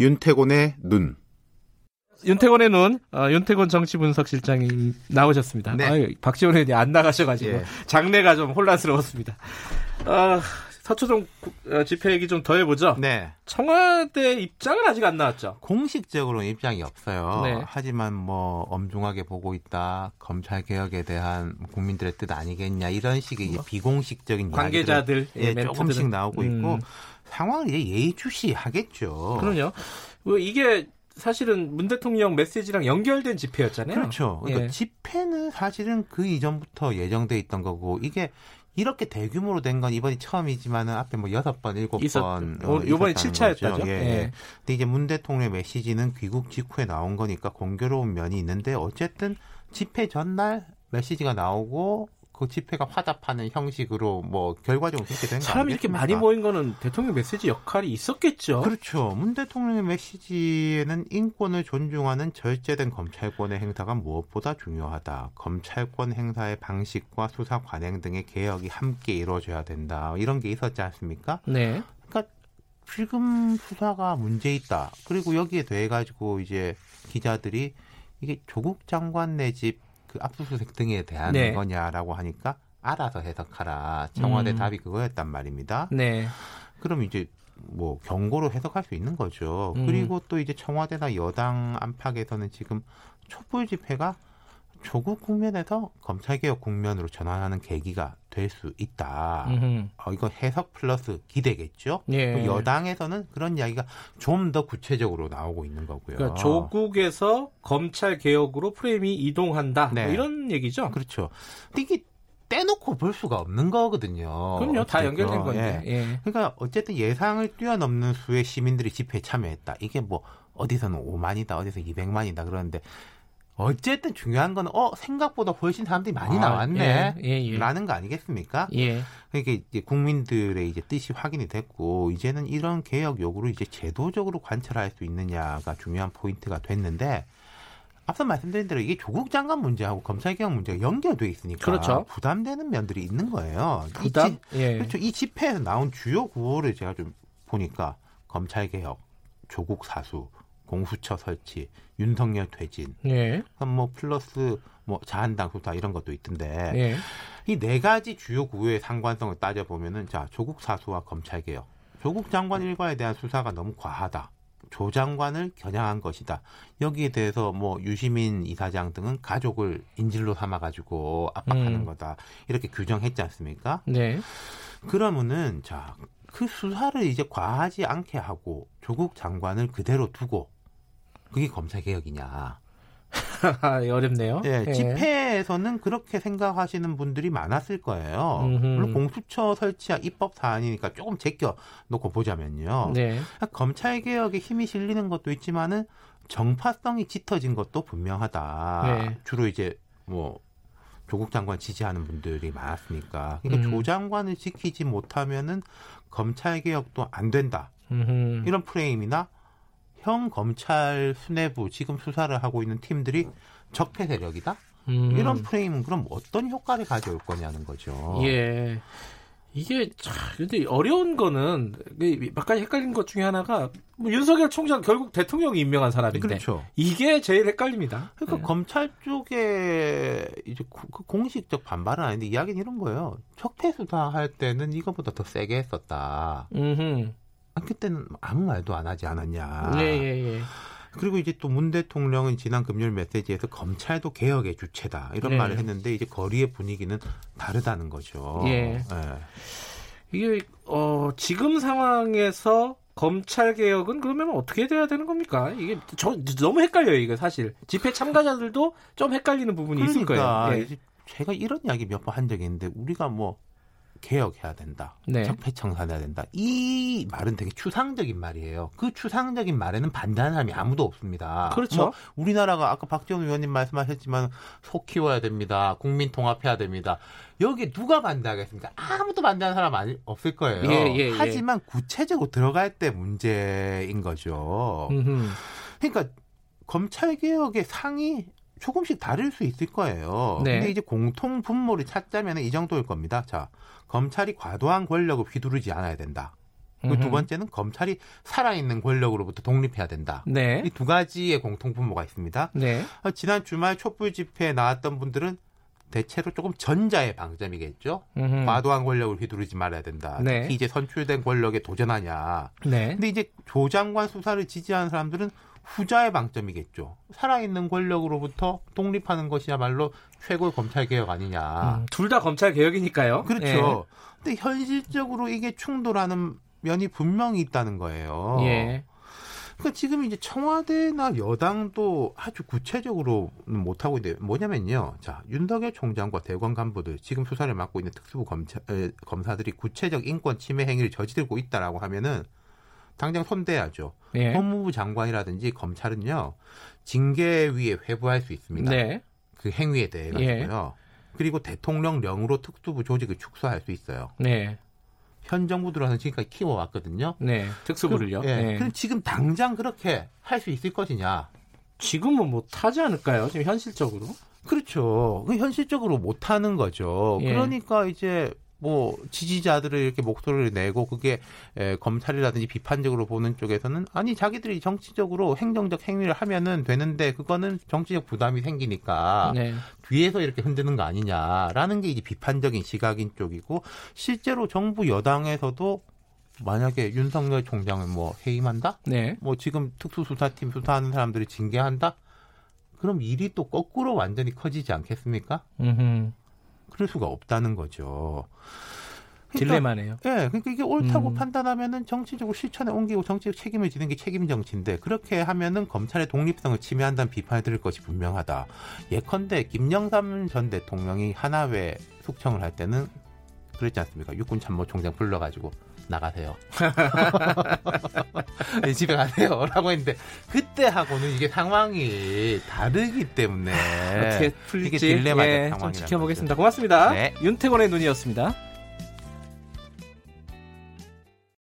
윤태곤의 눈. 윤태곤의 눈, 어, 윤태곤 정치분석실장이 나오셨습니다. 네. 아유, 박지원 의원이 안 나가셔가지고 예. 장례가 좀 혼란스러웠습니다. 어, 서초동 어, 집회 얘기 좀 더 해보죠. 네. 청와대 입장은 아직 안 나왔죠. 공식적으로 입장이 없어요. 네. 하지만 뭐 엄중하게 보고 있다. 검찰 개혁에 대한 국민들의 뜻 아니겠냐 이런 식의 뭐, 비공식적인 관계자들 예, 조금씩 나오고 음. 있고 상황을 이제 예의주시하겠죠. 그럼요. 뭐 이게 사실은 문 대통령 메시지랑 연결된 집회였잖아요. 그렇죠. 그러니까 예. 집회는 사실은 그 이전부터 예정돼 있던 거고 이게 이렇게 대규모로 된 건 이번이 처음이지만은 앞에 뭐 여섯 번, 일곱 번 어, 이번에 7차였다죠. 예. 예. 근데 이제 문 대통령의 메시지는 귀국 직후에 나온 거니까 공교로운 면이 있는데 어쨌든 집회 전날 메시지가 나오고 그 집회가 화답하는 형식으로 뭐 결과적으로 그렇게 된 거예요. 사람이 이렇게 많이 모인 거는 대통령 메시지 역할이 있었겠죠. 그렇죠. 문 대통령의 메시지에는 인권을 존중하는 절제된 검찰권의 행사가 무엇보다 중요하다. 검찰권 행사의 방식과 수사 관행 등의 개혁이 함께 이루어져야 된다. 이런 게 있었지 않습니까? 네. 그러니까 지금 수사가 문제 있다. 그리고 여기에 대해 가지고 이제 기자들이 이게 조국 장관 내 집 그 압수수색 등에 대한 네. 거냐라고 하니까 알아서 해석하라. 청와대 음. 답이 그거였단 말입니다. 네. 그럼 이제 뭐 경고로 해석할 수 있는 거죠. 음. 그리고 또 이제 청와대나 여당 안팎에서는 지금 촛불 집회가 조국 국면에서 검찰개혁 국면으로 전환하는 계기가 될 수 있다. 어, 이거 해석 플러스 기대겠죠. 예. 여당에서는 그런 이야기가 좀 더 구체적으로 나오고 있는 거고요. 그러니까 조국에서 검찰 개혁으로 프레임이 이동한다. 뭐 네. 뭐 이런 얘기죠. 그렇죠. 이게 떼놓고 볼 수가 없는 거거든요. 그럼요. 다 연결된 건데. 예. 예. 그러니까 어쨌든 예상을 뛰어넘는 수의 시민들이 집회에 참여했다. 이게 뭐 어디서는 5만이다, 어디서 200만이다 그러는데 어쨌든 중요한 건 어 생각보다 훨씬 사람들이 많이 아, 나왔네 예, 예, 예. 라는 거 아니겠습니까? 예. 그러니까 이제 국민들의 이제 뜻이 확인이 됐고 이제는 이런 개혁 요구를 이제 제도적으로 관철할 수 있느냐가 중요한 포인트가 됐는데 앞서 말씀드린 대로 이게 조국 장관 문제하고 검찰 개혁 문제가 연결돼 있으니까 그렇죠. 부담되는 면들이 있는 거예요. 부담? 이 지, 예. 그렇죠. 이 집회에서 나온 주요 구호를 제가 좀 보니까 검찰 개혁, 조국 사수, 공수처 설치, 윤석열 퇴진, 예. 뭐 플러스 뭐 자한당 수사 이런 것도 있던데 예. 이네 가지 주요 구호의 상관성을 따져 보면은 자 조국 사수와 검찰 개혁, 조국 장관 일과에 대한 수사가 너무 과하다. 조 장관을 겨냥한 것이다. 여기에 대해서 뭐 유시민 이사장 등은 가족을 인질로 삼아가지고 압박하는 음. 거다. 이렇게 규정했지 않습니까? 네. 그러면은 자. 그 수사를 이제 과하지 않게 하고 조국 장관을 그대로 두고 그게 검찰 개혁이냐. 어렵네요. 예, 예, 집회에서는 그렇게 생각하시는 분들이 많았을 거예요. 음흠. 물론 공수처 설치와 입법 사안이니까 조금 제껴 놓고 보자면요. 네. 그러니까 검찰 개혁에 힘이 실리는 것도 있지만은 정파성이 짙어진 것도 분명하다. 네. 주로 이제 뭐 조국 장관 지지하는 분들이 많았으니까. 그러니까 음. 조 장관을 지키지 못하면은 검찰 개혁도 안 된다. 음흠. 이런 프레임이나 형 검찰 수뇌부 지금 수사를 하고 있는 팀들이 적폐 세력이다. 음. 이런 프레임은 그럼 어떤 효과를 가져올 거냐는 거죠. 예. 이게 참 근데 어려운 거는 몇 가지 헷갈린 것 중에 하나가 뭐 윤석열 총장 결국 대통령이 임명한 사람인데 그렇죠. 이게 제일 헷갈립니다. 그러니까 네. 검찰 쪽에 이제 그 공식적 반발은 아닌데 이야기는 이런 거예요. 적폐 수사할 때는 이거보다 더 세게 했었다. 음흠. 아, 그때는 아무 말도 안 하지 않았냐. 예, 예, 예. 그리고 이제 또 문 대통령은 지난 금요일 메시지에서 검찰도 개혁의 주체다 이런 네. 말을 했는데 이제 거리의 분위기는 다르다는 거죠. 예. 예. 이게 어 지금 상황에서 검찰 개혁은 그러면 어떻게 돼야 되는 겁니까? 이게 저 너무 헷갈려요, 이거 사실. 집회 참가자들도 좀 헷갈리는 부분이 그러니까, 있을 거예요. 예. 제가 이런 이야기 몇 번 한 적이 있는데 우리가 뭐 개혁해야 된다. 네. 적폐청산해야 된다. 이 말은 되게 추상적인 말이에요. 그 추상적인 말에는 반대하는 사람이 아무도 없습니다. 그렇죠. 뭐 우리나라가 아까 박지원 의원님 말씀하셨지만 속 키워야 됩니다. 국민 통합해야 됩니다. 여기 누가 반대하겠습니까? 아무도 반대하는 사람 아니, 없을 거예요. 예, 예, 예. 하지만 구체적으로 들어갈 때 문제인 거죠. 음흠. 그러니까 검찰 개혁의 상이 조금씩 다를 수 있을 거예요. 네. 근데 이제 공통 분모를 찾자면 이 정도일 겁니다. 자, 검찰이 과도한 권력을 휘두르지 않아야 된다. 그리고 두 번째는 검찰이 살아있는 권력으로부터 독립해야 된다. 네. 이 두 가지의 공통 분모가 있습니다. 네. 어, 지난 주말 촛불 집회에 나왔던 분들은 대체로 조금 전자의 방점이겠죠. 음흠. 과도한 권력을 휘두르지 말아야 된다. 네. 특히 이제 선출된 권력에 도전하냐. 네. 근데 이제 조 장관 수사를 지지하는 사람들은 후자의 방점이겠죠. 살아있는 권력으로부터 독립하는 것이야말로 최고의 검찰 개혁 아니냐. 음, 둘다 검찰 개혁이니까요. 그렇죠. 예. 근데 현실적으로 이게 충돌하는 면이 분명히 있다는 거예요. 예. 그러니까 지금 이제 청와대나 여당도 아주 구체적으로는 못하고 있는데 뭐냐면요. 자, 윤석열 총장과 대권 간부들 지금 수사를 맡고 있는 특수부 검사, 에, 검사들이 구체적 인권 침해 행위를 저지르고 있다라고 하면은 당장 손대야죠. 예. 법무부 장관이라든지 검찰은요. 징계위에 회부할 수 있습니다. 네. 그 행위에 대해 가지고요. 예. 그리고 대통령령으로 특수부 조직을 축소할 수 있어요. 네. 현 정부 들어와서 지금까지 키워왔거든요. 네, 특수부를요. 그, 예, 네. 그럼 지금 당장 그렇게 할 수 있을 것이냐? 지금은 못 하지 않을까요? 지금 현실적으로? 그렇죠. 그 현실적으로 못 하는 거죠. 예. 그러니까 이제 뭐 지지자들을 이렇게 목소리를 내고 그게 에, 검찰이라든지 비판적으로 보는 쪽에서는 아니 자기들이 정치적으로 행정적 행위를 하면은 되는데 그거는 정치적 부담이 생기니까 네. 뒤에서 이렇게 흔드는 거 아니냐라는 게 이제 비판적인 시각인 쪽이고 실제로 정부 여당에서도 만약에 윤석열 총장을 뭐 해임한다? 네. 뭐 지금 특수수사팀 수사하는 사람들이 징계한다? 그럼 일이 또 거꾸로 완전히 커지지 않겠습니까? 음흠. 그럴 수가 없다는 거죠. 그러니까, 딜레마네요. 예, 그러니까 이게 옳다고 음. 판단하면은 정치적으로 실천에 옮기고 정치적 책임을 지는 게 책임 정치인데 그렇게 하면은 검찰의 독립성을 침해한다는 비판을 들을 것이 분명하다. 예컨대 김영삼 전 대통령이 하나회 숙청을 할 때는 그랬지 않습니까? 육군 참모총장 불러가지고 나가세요. 네, 집에 가세요. 라고 했는데, 그때하고는 이게 상황이 다르기 때문에. 어떻게 풀릴지 예, 좀 지켜보겠습니다. 고맙습니다. 네. 윤태권의 눈이었습니다.